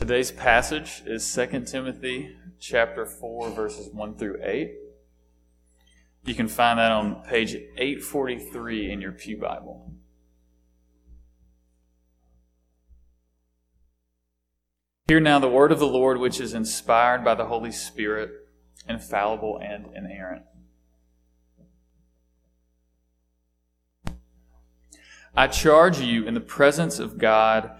Today's passage is 2 Timothy chapter 4 verses 1 through 8. You can find that on page 843 in your Pew Bible. Hear now the word of the Lord, which is inspired by the Holy Spirit, infallible and inerrant. I charge you in the presence of God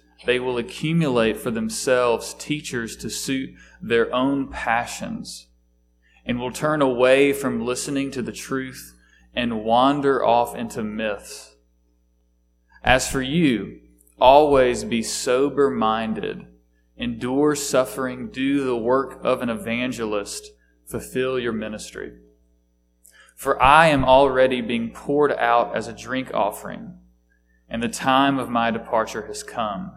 they will accumulate for themselves teachers to suit their own passions, and will turn away from listening to the truth and wander off into myths. As for you, always be sober minded, endure suffering, do the work of an evangelist, fulfill your ministry. For I am already being poured out as a drink offering, and the time of my departure has come.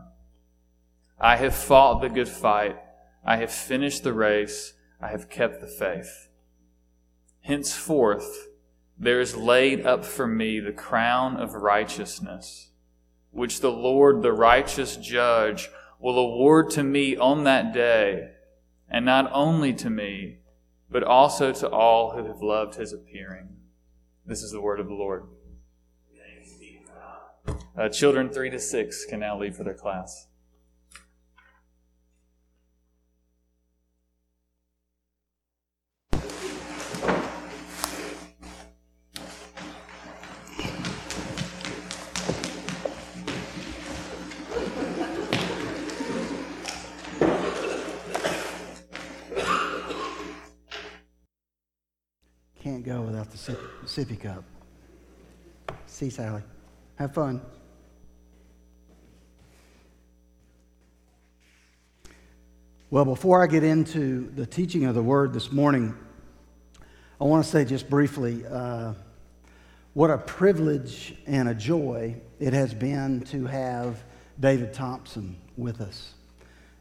I have fought the good fight. I have finished the race. I have kept the faith. Henceforth, there is laid up for me the crown of righteousness, which the Lord, the righteous judge, will award to me on that day, and not only to me, but also to all who have loved his appearing. This is the word of the Lord. Uh, children three to six can now leave for their class. The sippy cup. See, Sally. Have fun. Well, before I get into the teaching of the word this morning, I want to say just briefly uh, what a privilege and a joy it has been to have David Thompson with us.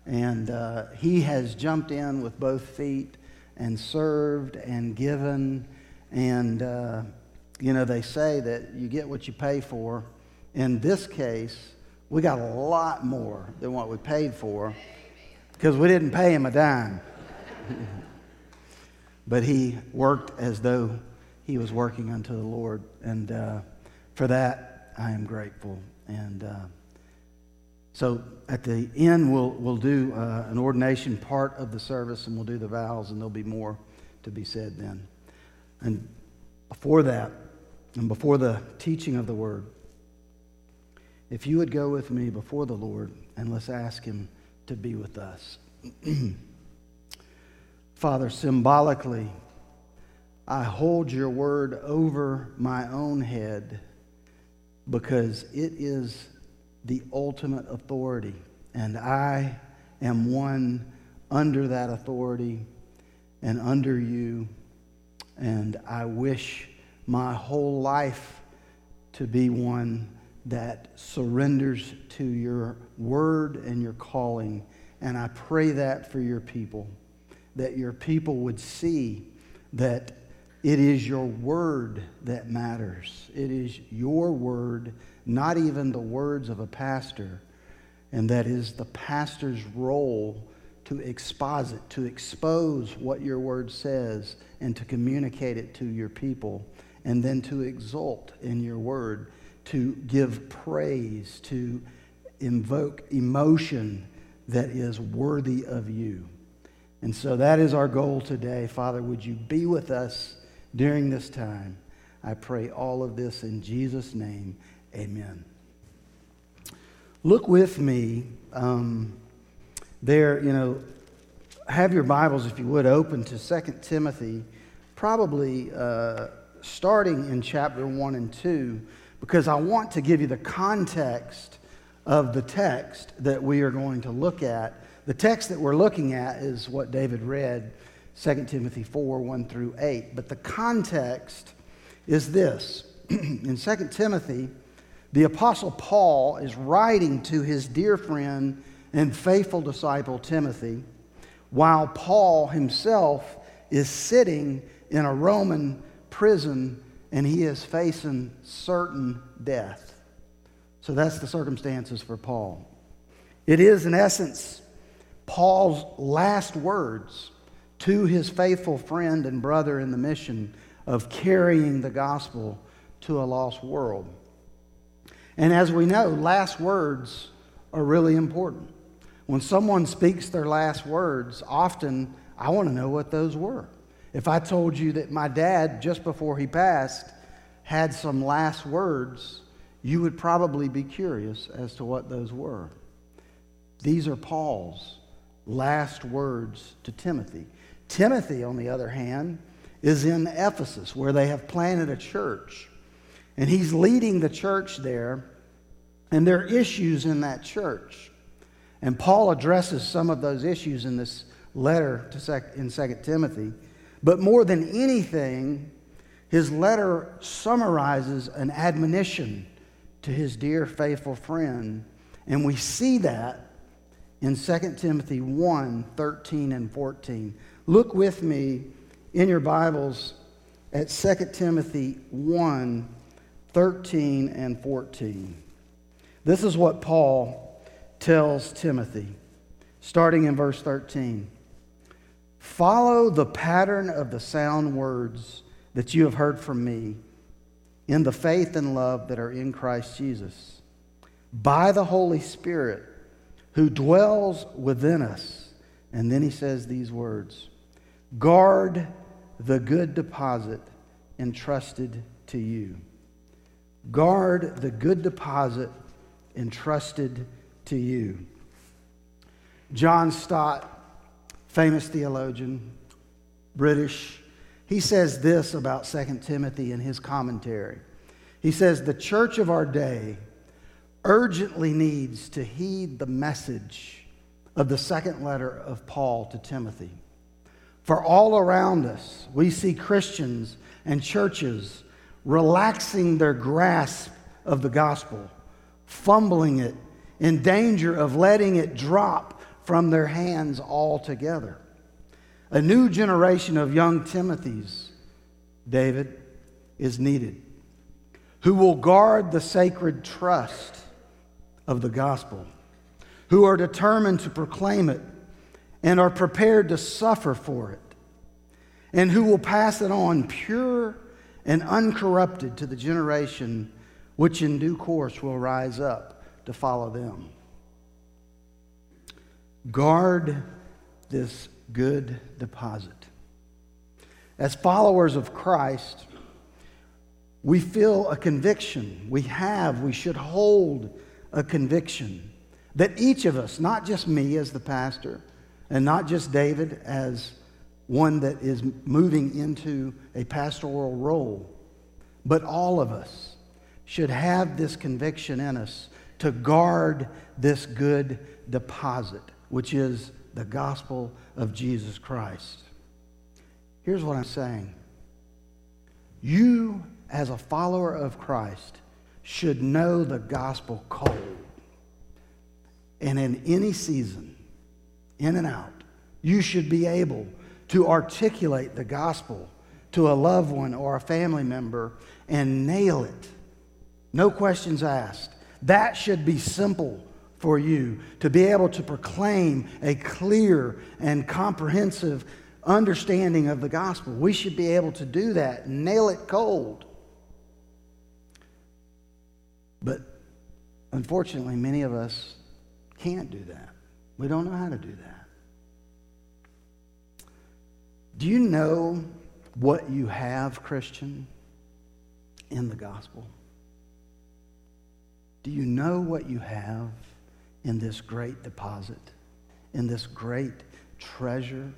And uh, he has jumped in with both feet and served and given and, uh, you know, they say that you get what you pay for. In this case, we got a lot more than what we paid for because we didn't pay him a dime. but he worked as though he was working unto the Lord. And uh, for that, I am grateful. And uh, so at the end, we'll, we'll do uh, an ordination part of the service and we'll do the vows, and there'll be more to be said then. And before that, and before the teaching of the word, if you would go with me before the Lord and let's ask Him to be with us. Father, symbolically, I hold your word over my own head because it is the ultimate authority, and I am one under that authority and under you and I wish my whole life to be one that surrenders to your word and your calling. And I pray that for your people, that your people would see that it is your word that matters. It is your word, not even the words of a pastor. And that is the pastor's role to exposit, to expose what your word says, and to communicate it to your people, and then to exult in your word, to give praise, to invoke emotion that is worthy of you. And so that is our goal today. Father, would you be with us during this time? I pray all of this in Jesus' name. Amen. Look with me. Um, there, you know, have your Bibles, if you would, open to 2 Timothy, probably uh, starting in chapter 1 and 2, because I want to give you the context of the text that we are going to look at The text that we're looking at is what David read, 2 Timothy 4 1 through 8. But the context is this In 2 Timothy, the Apostle Paul is writing to his dear friend and faithful disciple Timothy, while Paul himself is sitting in a Roman prison and he is facing certain death. So that's the circumstances for Paul. It is, in essence, Paul's last words to his faithful friend and brother in the mission of carrying the gospel to a lost world. And as we know, last words are really important. When someone speaks their last words, often I want to know what those were. If I told you that my dad, just before he passed, had some last words, you would probably be curious as to what those were. These are Paul's last words to Timothy. Timothy, on the other hand, is in Ephesus, where they have planted a church. And he's leading the church there, and there are issues in that church. And Paul addresses some of those issues in this letter sec- in 2 Timothy. But more than anything, his letter summarizes an admonition to his dear faithful friend. And we see that in 2 Timothy 1 13 and 14. Look with me in your Bibles at 2 Timothy 1 13 and 14. This is what Paul tells Timothy, starting in verse 13. Follow the pattern of the sound words that you have heard from me in the faith and love that are in Christ Jesus, by the Holy Spirit who dwells within us. And then he says these words Guard the good deposit entrusted to you. Guard the good deposit entrusted to you. John Stott, famous theologian, British, he says this about 2 Timothy in his commentary. He says, The church of our day urgently needs to heed the message of the second letter of Paul to Timothy. For all around us, we see Christians and churches relaxing their grasp of the gospel, fumbling it, in danger of letting it drop from their hands altogether. A new generation of young Timothys, David, is needed, who will guard the sacred trust of the gospel, who are determined to proclaim it and are prepared to suffer for it, and who will pass it on pure and uncorrupted to the generation which in due course will rise up to follow them. Guard this good deposit. As followers of Christ, we feel a conviction. We have, we should hold a conviction that each of us, not just me as the pastor, and not just David as one that is moving into a pastoral role, but all of us should have this conviction in us to guard this good deposit, which is the gospel of Jesus Christ. Here's what I'm saying you, as a follower of Christ, should know the gospel cold. And in any season, in and out, you should be able to articulate the gospel to a loved one or a family member and nail it. No questions asked. That should be simple for you to be able to proclaim a clear and comprehensive understanding of the gospel. We should be able to do that, nail it cold. But unfortunately, many of us can't do that. We don't know how to do that. Do you know what you have, Christian, in the gospel? Do you know what you have in this great deposit, in this great treasure?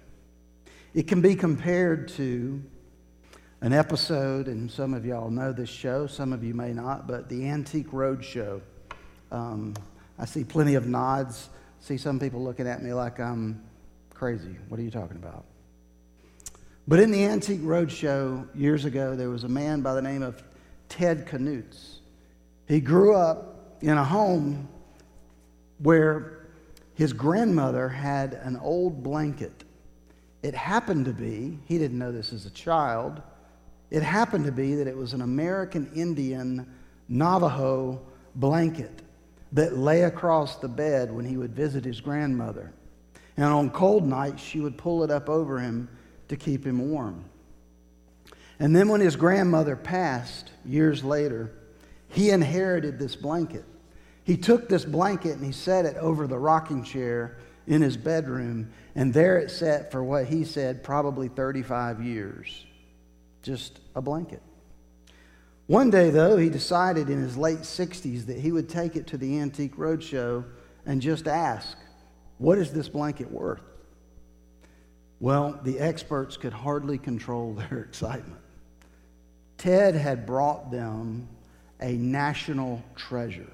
It can be compared to an episode, and some of y'all know this show, some of you may not, but the Antique Roadshow. Um, I see plenty of nods. See some people looking at me like I'm crazy. What are you talking about? But in the Antique Roadshow years ago, there was a man by the name of Ted Knutz. He grew up in a home where his grandmother had an old blanket. It happened to be, he didn't know this as a child, it happened to be that it was an American Indian Navajo blanket that lay across the bed when he would visit his grandmother. And on cold nights, she would pull it up over him to keep him warm. And then when his grandmother passed years later, he inherited this blanket. He took this blanket and he set it over the rocking chair in his bedroom, and there it sat for what he said probably 35 years. Just a blanket. One day, though, he decided in his late 60s that he would take it to the Antique Roadshow and just ask, What is this blanket worth? Well, the experts could hardly control their excitement. Ted had brought them a national treasure.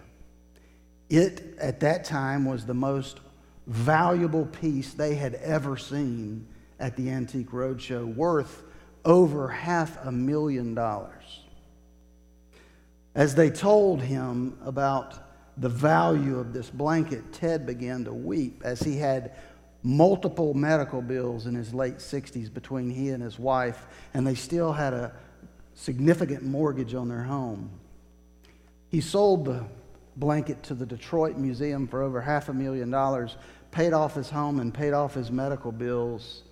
It, at that time, was the most valuable piece they had ever seen at the Antique Roadshow, worth over half a million dollars. As they told him about the value of this blanket, Ted began to weep as he had multiple medical bills in his late 60s between he and his wife, and they still had a significant mortgage on their home. He sold the blanket to the Detroit Museum for over half a million dollars, paid off his home, and paid off his medical bills.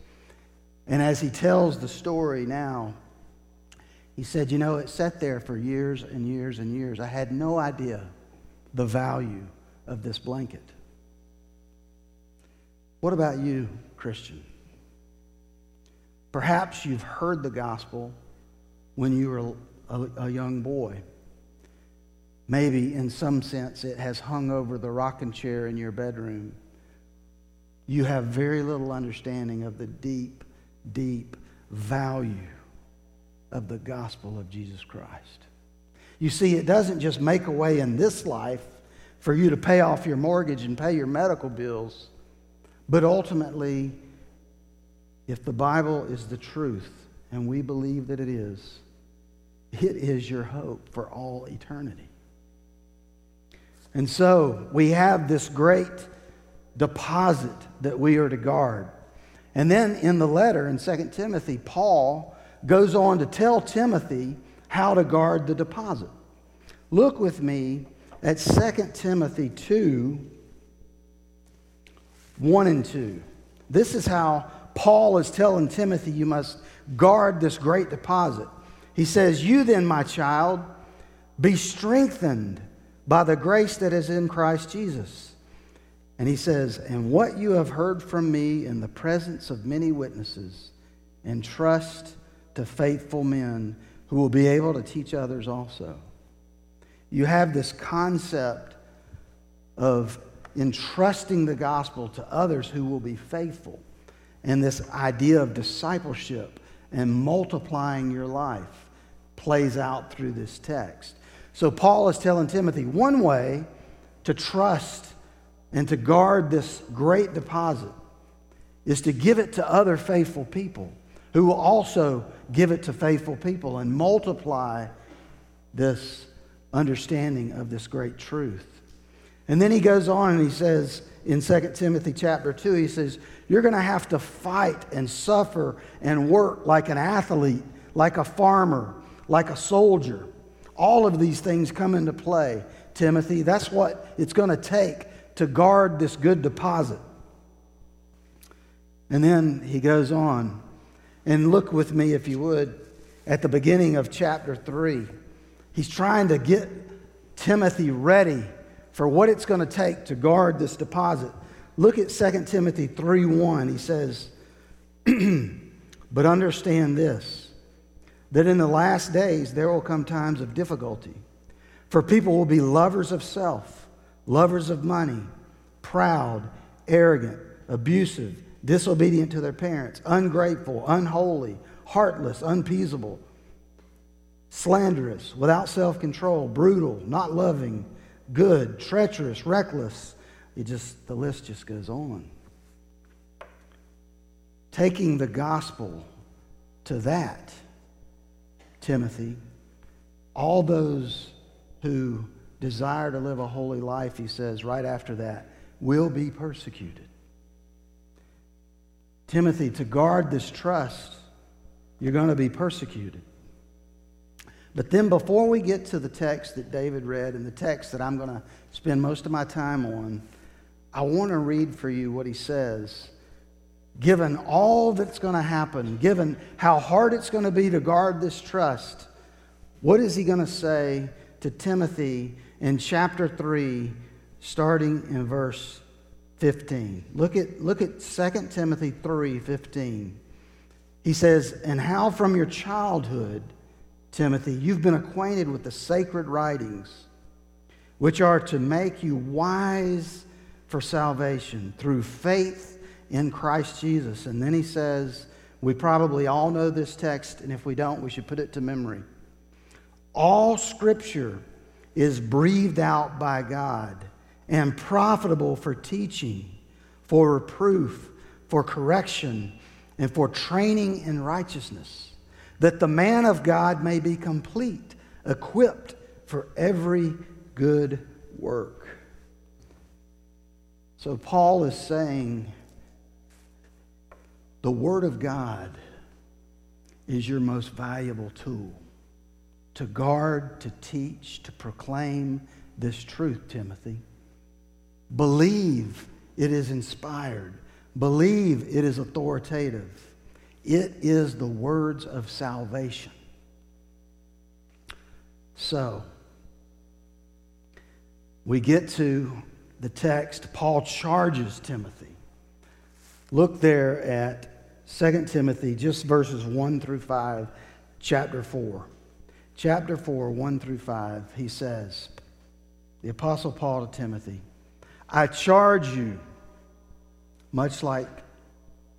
And as he tells the story now, he said, You know, it sat there for years and years and years. I had no idea the value of this blanket. What about you, Christian? Perhaps you've heard the gospel when you were a, a, young boy. Maybe in some sense it has hung over the rocking chair in your bedroom. You have very little understanding of the deep, deep value of the gospel of Jesus Christ. You see, it doesn't just make a way in this life for you to pay off your mortgage and pay your medical bills, but ultimately, if the Bible is the truth, and we believe that it is, it is your hope for all eternity. And so we have this great deposit that we are to guard. And then in the letter in 2 Timothy, Paul goes on to tell Timothy how to guard the deposit. Look with me at 2 Timothy 2 1 and 2. This is how Paul is telling Timothy you must guard this great deposit. He says, You then, my child, be strengthened by the grace that is in Christ Jesus. And he says, And what you have heard from me in the presence of many witnesses, entrust to faithful men who will be able to teach others also. You have this concept of entrusting the gospel to others who will be faithful, and this idea of discipleship and multiplying your life plays out through this text. So, Paul is telling Timothy one way to trust and to guard this great deposit is to give it to other faithful people who will also give it to faithful people and multiply this understanding of this great truth. And then he goes on and he says in 2 Timothy chapter 2, he says, You're going to have to fight and suffer and work like an athlete, like a farmer, like a soldier. All of these things come into play, Timothy. That's what it's going to take to guard this good deposit. And then he goes on and look with me, if you would, at the beginning of chapter 3. He's trying to get Timothy ready for what it's going to take to guard this deposit. Look at 2 Timothy 3 1. He says, But understand this, that in the last days there will come times of difficulty. For people will be lovers of self, lovers of money, proud, arrogant, abusive disobedient to their parents, ungrateful, unholy, heartless, unpeaceable, slanderous, without self control, brutal, not loving, good, treacherous, reckless, it just, the list just goes on. Taking the gospel to that, Timothy, all those who desire to live a holy life, he says right after that, will be persecuted. Timothy, to guard this trust, you're going to be persecuted. But then, before we get to the text that David read and the text that I'm going to spend most of my time on, I want to read for you what he says. Given all that's going to happen, given how hard it's going to be to guard this trust, what is he going to say to Timothy in chapter 3, starting in verse 15? Look at, look at 2 Timothy 3 15. He says, And how from your childhood, Timothy, you've been acquainted with the sacred writings, which are to make you wise for salvation through faith in Christ Jesus. And then he says, we probably all know this text, and if we don't, we should put it to memory. All scripture is breathed out by God and profitable for teaching, for reproof, for correction, and for training in righteousness, that the man of God may be complete, equipped for every good work. So, Paul is saying the Word of God is your most valuable tool to guard, to teach, to proclaim this truth, Timothy. Believe it is inspired, believe it is authoritative. It is the words of salvation. So, we get to the text, Paul charges Timothy. Look there at 2 Timothy, just verses 1 through 5, chapter 4. Chapter 4, 1 through 5, he says, The Apostle Paul to Timothy, I charge you, much like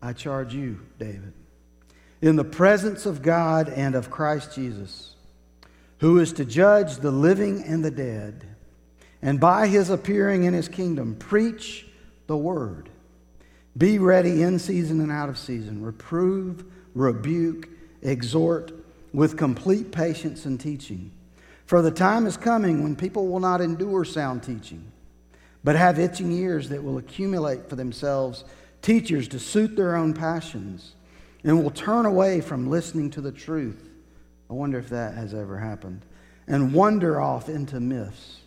I charge you, David, in the presence of God and of Christ Jesus, who is to judge the living and the dead and by his appearing in his kingdom, preach the word. Be ready in season and out of season. Reprove, rebuke, exhort with complete patience and teaching. For the time is coming when people will not endure sound teaching, but have itching ears that will accumulate for themselves teachers to suit their own passions, and will turn away from listening to the truth. I wonder if that has ever happened. And wander off into myths.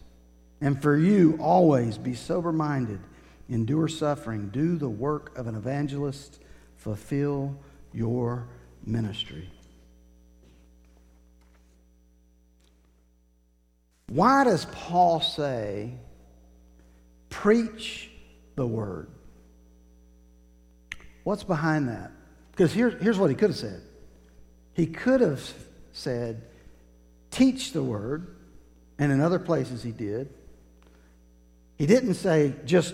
And for you, always be sober minded, endure suffering, do the work of an evangelist, fulfill your ministry. Why does Paul say, preach the word? What's behind that? Because here, here's what he could have said. He could have said, teach the word, and in other places he did. He didn't say, just,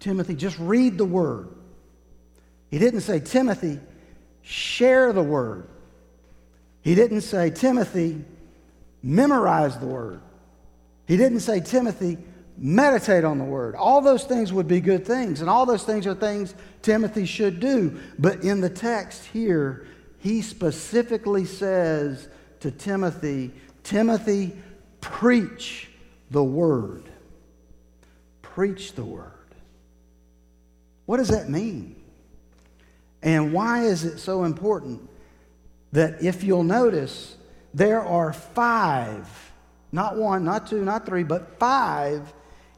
Timothy, just read the word. He didn't say, Timothy, share the word. He didn't say, Timothy, memorize the word. He didn't say, Timothy, meditate on the word. All those things would be good things, and all those things are things Timothy should do. But in the text here, he specifically says to Timothy, Timothy, preach the word preach the word. What does that mean? And why is it so important that if you'll notice, there are five, not one, not two, not three, but five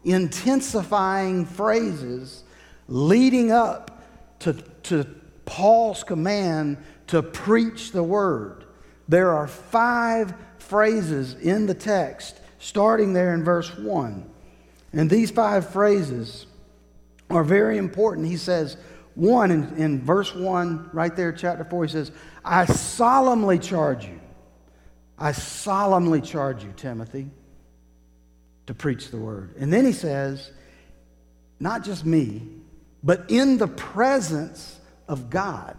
intensifying phrases leading up to, to Paul's command to preach the word. There are five phrases in the text, starting there in verse 1. And these five phrases are very important. He says, one, in, in verse 1, right there, chapter 4, he says, I solemnly charge you. I solemnly charge you, Timothy, to preach the word. And then he says, not just me, but in the presence of God.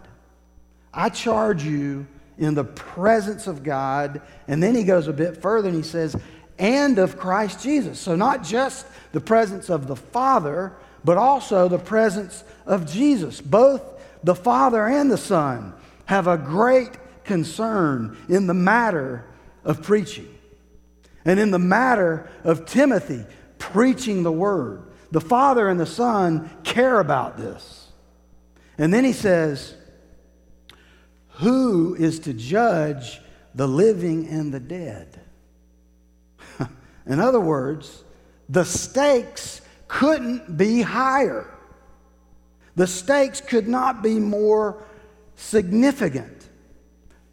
I charge you in the presence of God. And then he goes a bit further and he says, and of Christ Jesus. So, not just the presence of the Father, but also the presence of Jesus. Both the Father and the Son have a great concern in the matter of preaching and in the matter of Timothy preaching the word. The Father and the Son care about this. And then he says, Who is to judge the living and the dead? in other words, the stakes couldn't be higher. The stakes could not be more significant.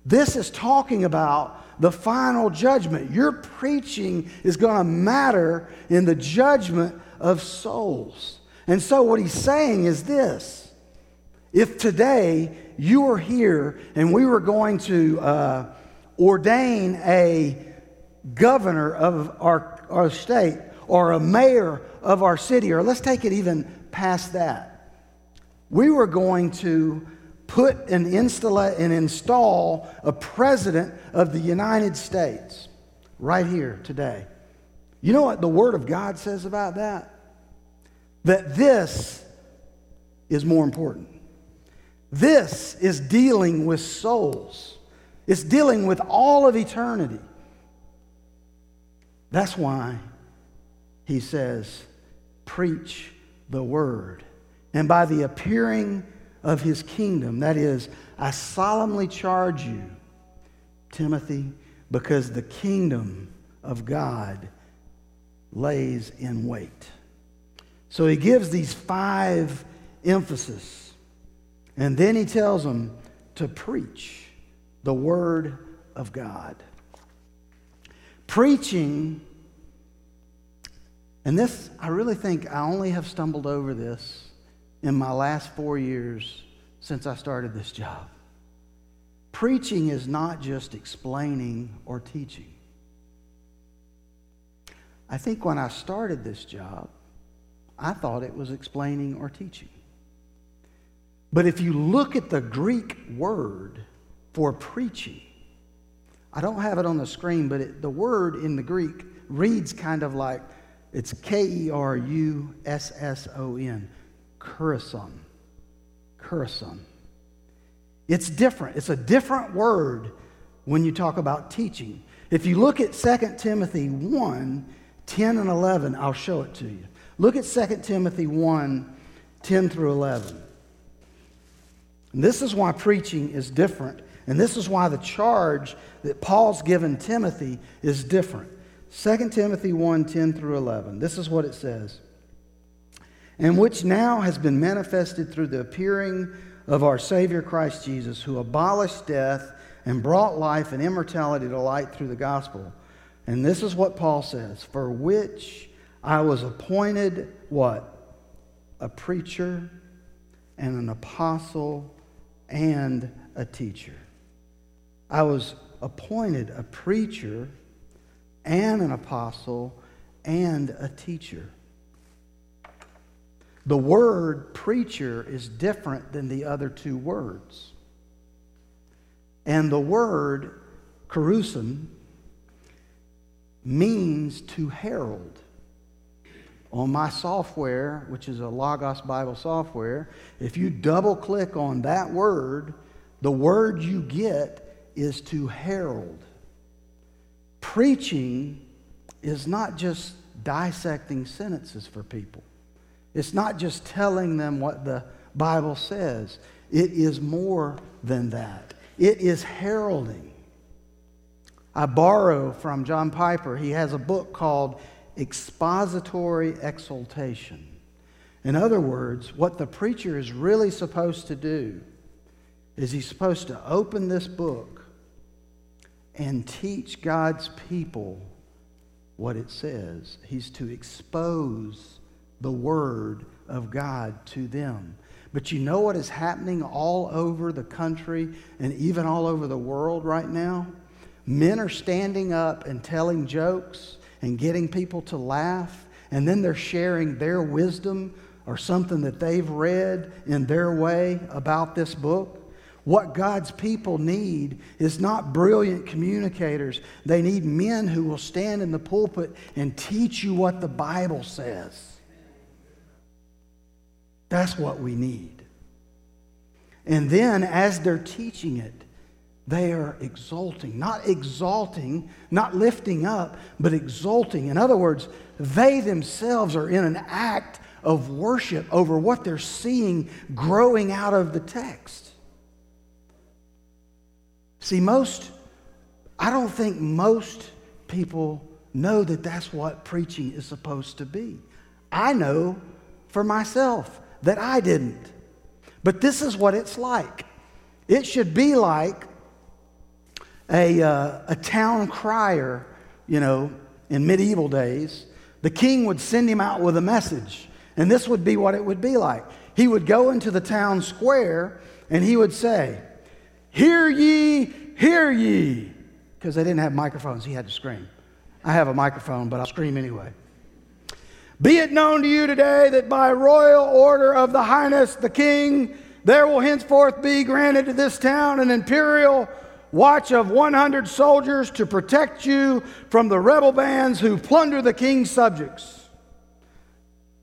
This is talking about the final judgment. Your preaching is going to matter in the judgment of souls. And so, what he's saying is this if today you were here and we were going to uh, ordain a governor of our, our state or a mayor of our city, or let's take it even past that, we were going to put and, install, and install a president of the United States right here today. You know what the Word of God says about that? That this is more important. This is dealing with souls, it's dealing with all of eternity. That's why he says, Preach the Word. And by the appearing of his kingdom. That is, I solemnly charge you, Timothy, because the kingdom of God lays in wait. So he gives these five emphasis. And then he tells them to preach the word of God. Preaching, and this, I really think I only have stumbled over this in my last four years since I started this job. Preaching is not just explaining or teaching. I think when I started this job, I thought it was explaining or teaching. But if you look at the Greek word for preaching, I don't have it on the screen, but it, the word in the Greek reads kind of like it's K E R U S S O N Kurison. Kurison. It's different. It's a different word when you talk about teaching. If you look at 2 Timothy 1 10 and 11, I'll show it to you. Look at 2 Timothy 1 10 through 11. And this is why preaching is different, and this is why the charge that Paul's given Timothy is different. 2 Timothy 1 10 through 11. This is what it says and which now has been manifested through the appearing of our Savior Christ Jesus, who abolished death and brought life and immortality to light through the gospel. And this is what Paul says For which I was appointed what? A preacher and an apostle and a teacher. I was appointed a preacher and an apostle and a teacher. The word preacher is different than the other two words. And the word kerusin means to herald. On my software, which is a Logos Bible software, if you double click on that word, the word you get is to herald. Preaching is not just dissecting sentences for people. It's not just telling them what the Bible says, it is more than that. It is heralding. I borrow from John Piper, he has a book called Expository Exultation. In other words, what the preacher is really supposed to do is he's supposed to open this book and teach God's people what it says. He's to expose the Word of God to them. But you know what is happening all over the country and even all over the world right now? Men are standing up and telling jokes and getting people to laugh, and then they're sharing their wisdom or something that they've read in their way about this book. What God's people need is not brilliant communicators. They need men who will stand in the pulpit and teach you what the Bible says. That's what we need. And then, as they're teaching it, they are exulting. Not exalting, not lifting up, but exulting. In other words, they themselves are in an act of worship over what they're seeing growing out of the text. See, most, I don't think most people know that that's what preaching is supposed to be. I know for myself that I didn't. But this is what it's like. It should be like a, uh, a town crier, you know, in medieval days. The king would send him out with a message. And this would be what it would be like. He would go into the town square and he would say, Hear ye, hear ye. Because they didn't have microphones, he had to scream. I have a microphone, but I'll scream anyway. Be it known to you today that by royal order of the highness, the king, there will henceforth be granted to this town an imperial watch of 100 soldiers to protect you from the rebel bands who plunder the king's subjects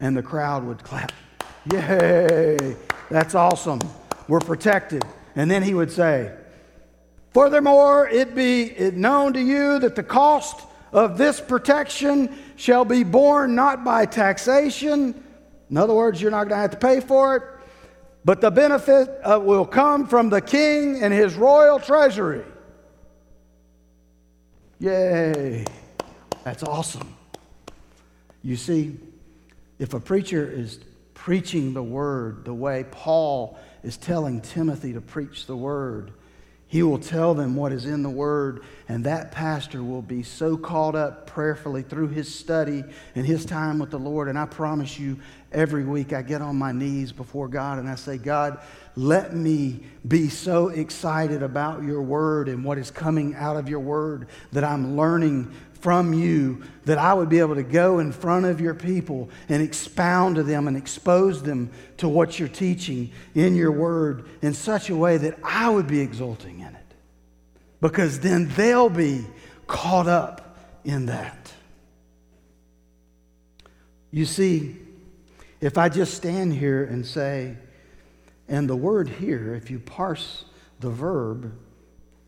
and the crowd would clap. Yay! That's awesome. We're protected. And then he would say, Furthermore, it be it known to you that the cost of this protection shall be borne not by taxation. In other words, you're not going to have to pay for it, but the benefit uh, will come from the king and his royal treasury. Yay! That's awesome. You see, if a preacher is preaching the word the way Paul is telling Timothy to preach the word, he will tell them what is in the Word, and that pastor will be so caught up prayerfully through his study and his time with the Lord. And I promise you, every week I get on my knees before God and I say, God, let me be so excited about your Word and what is coming out of your Word that I'm learning from you that I would be able to go in front of your people and expound to them and expose them to what you're teaching in your word in such a way that I would be exulting in it. Because then they'll be caught up in that. You see, if I just stand here and say, and the word here, if you parse the verb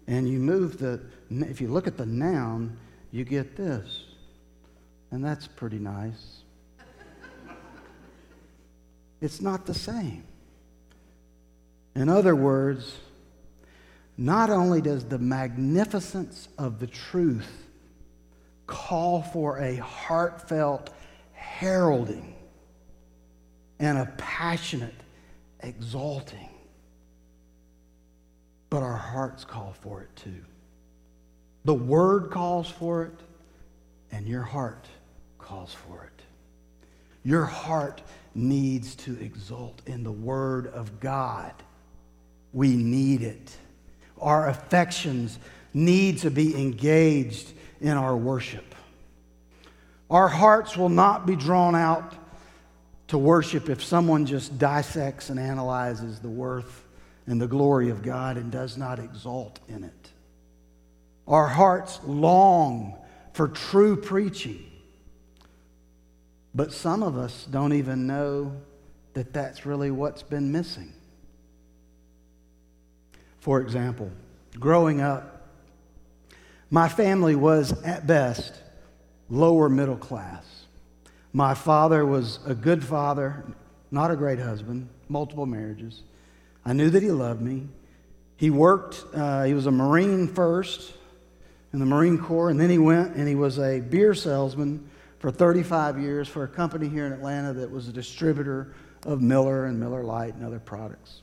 and you move the, if you look at the noun, you get this. And that's pretty nice. it's not the same. In other words, not only does the magnificence of the truth call for a heartfelt heralding and a passionate exalting, but our hearts call for it too. The Word calls for it, and your heart calls for it. Your heart needs to exult in the Word of God. We need it. Our affections need to be engaged in our worship. Our hearts will not be drawn out to worship if someone just dissects and analyzes the worth and the glory of God and does not exalt in it. Our hearts long for true preaching. But some of us don't even know that that's really what's been missing. For example, growing up, my family was at best lower middle class. My father was a good father, not a great husband, multiple marriages. I knew that he loved me. He worked, uh, he was a Marine first, in the Marine Corps, and then he went and he was a beer salesman for 35 years for a company here in Atlanta that was a distributor of Miller and Miller Lite and other products.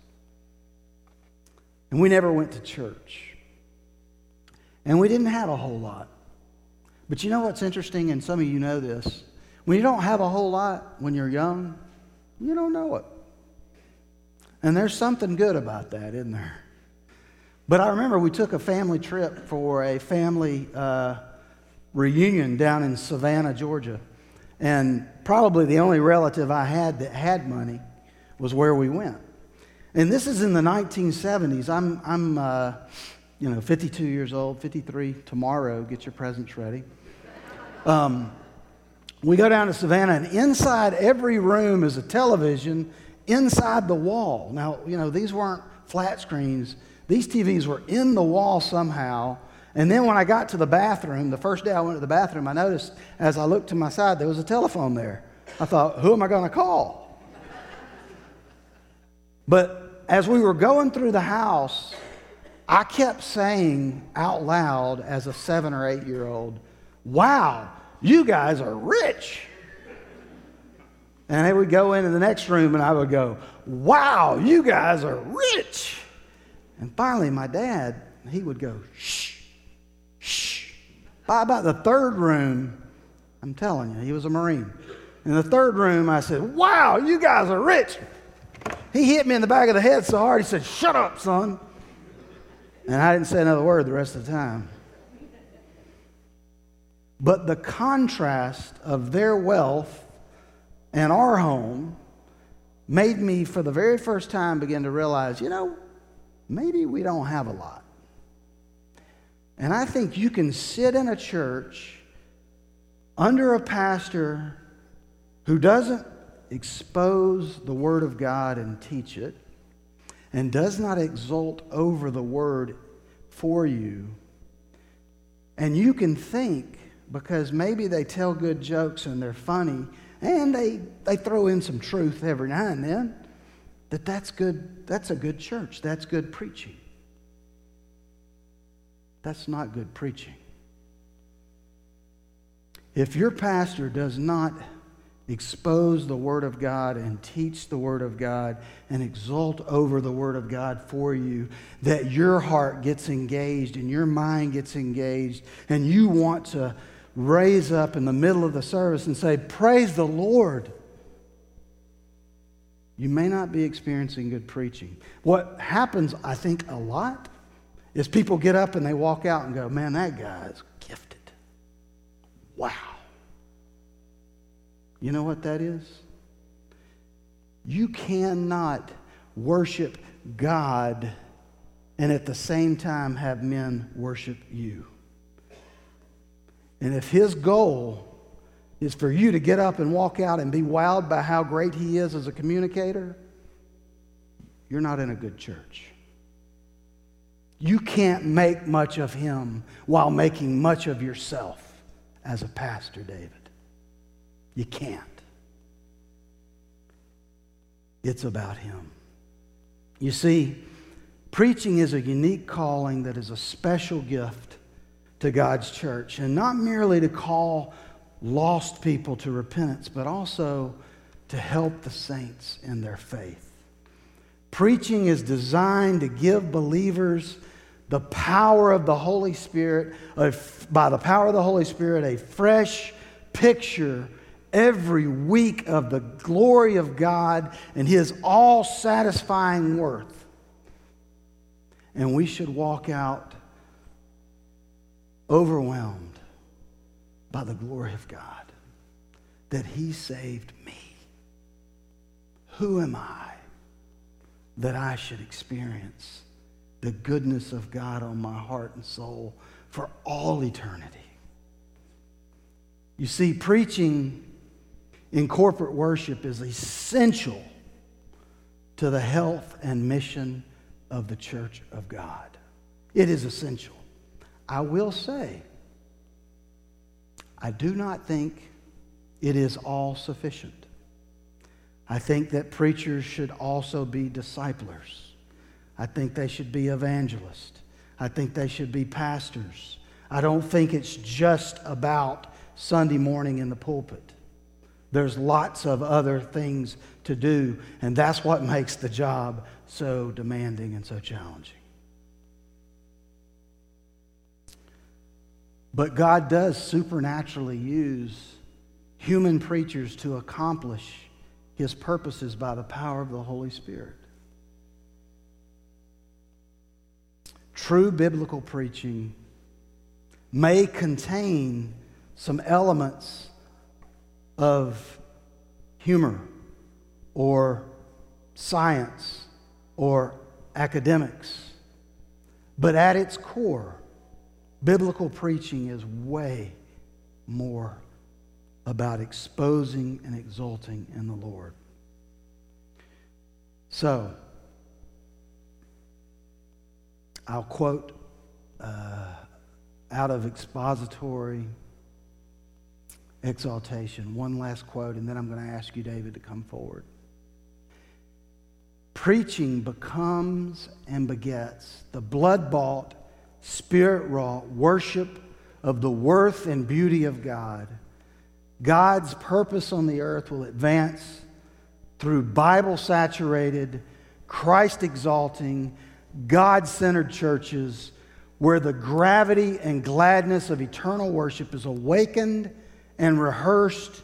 And we never went to church. And we didn't have a whole lot. But you know what's interesting, and some of you know this? When you don't have a whole lot when you're young, you don't know it. And there's something good about that, isn't there? But I remember we took a family trip for a family uh, reunion down in Savannah, Georgia. And probably the only relative I had that had money was where we went. And this is in the 1970s. I'm, I'm uh, you know, 52 years old, 53 tomorrow. Get your presents ready. Um, we go down to Savannah, and inside every room is a television inside the wall. Now, you know, these weren't flat screens, these TVs were in the wall somehow. And then when I got to the bathroom, the first day I went to the bathroom, I noticed as I looked to my side, there was a telephone there. I thought, who am I going to call? but as we were going through the house, I kept saying out loud as a seven or eight year old, wow, you guys are rich. And they would go into the next room and I would go, Wow, you guys are rich. And finally, my dad, he would go, Shh, shh. By about the third room, I'm telling you, he was a Marine. In the third room, I said, Wow, you guys are rich. He hit me in the back of the head so hard, he said, Shut up, son. And I didn't say another word the rest of the time. But the contrast of their wealth and our home made me, for the very first time, begin to realize you know, maybe we don't have a lot. And I think you can sit in a church under a pastor who doesn't expose the Word of God and teach it, and does not exult over the Word for you. And you can think because maybe they tell good jokes and they're funny and they, they throw in some truth every now and then that that's good that's a good church. That's good preaching. That's not good preaching. If your pastor does not expose the Word of God and teach the Word of God and exult over the Word of God for you, that your heart gets engaged and your mind gets engaged, and you want to raise up in the middle of the service and say, Praise the Lord. You may not be experiencing good preaching. What happens, I think, a lot is people get up and they walk out and go, Man, that guy's gifted. Wow. You know what that is? You cannot worship God and at the same time have men worship you. And if his goal is for you to get up and walk out and be wowed by how great he is as a communicator, you're not in a good church. You can't make much of him while making much of yourself as a pastor, David. You can't. It's about him. You see, preaching is a unique calling that is a special gift to God's church, and not merely to call lost people to repentance, but also to help the saints in their faith. Preaching is designed to give believers the power of the Holy Spirit, by the power of the Holy Spirit, a fresh picture every week of the glory of God and His all satisfying worth. And we should walk out overwhelmed by the glory of God that He saved me. Who am I that I should experience the goodness of God on my heart and soul for all eternity? You see, preaching in corporate worship is essential to the health and mission of the church of God. It is essential. I will say, I do not think it is all sufficient. I think that preachers should also be disciplers. I think they should be evangelists. I think they should be pastors. I don't think it's just about Sunday morning in the pulpit. There's lots of other things to do, and that's what makes the job so demanding and so challenging. But God does supernaturally use human preachers to accomplish his purposes by the power of the Holy Spirit. True biblical preaching may contain some elements of humor or science or academics. But at its core, biblical preaching is way more about exposing and exalting in the Lord. So, I'll quote uh, out of Expository Exultation. One last quote, and then I'm going to ask you, David, to come forward. Preaching becomes and begets the blood bought, spirit wrought worship of the worth and beauty of God. God's purpose on the earth will advance through Bible saturated, Christ exalting, God centered churches where the gravity and gladness of eternal worship is awakened and rehearsed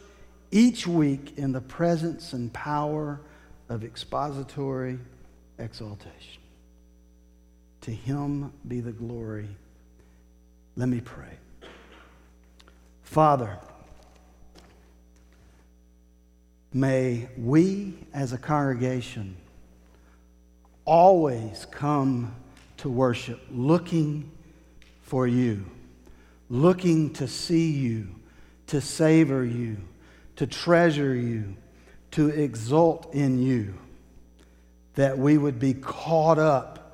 each week in the presence and power of expository exultation. To him be the glory. Let me pray. Father, may we as a congregation always come to worship looking for you, looking to see you, to savor you, to treasure you, to exult in you, that we would be caught up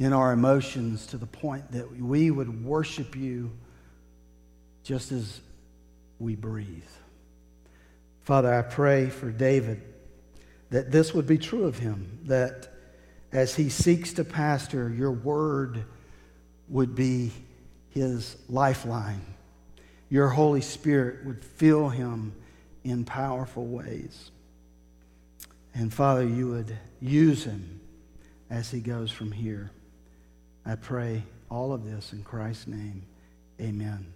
in our emotions to the point that we would worship you just as we breathe. Father, I pray for David that this would be true of him, that as he seeks to pastor, your word would be his lifeline. Your Holy Spirit would fill him in powerful ways. And Father, you would use him as he goes from here. I pray all of this in Christ's name. Amen.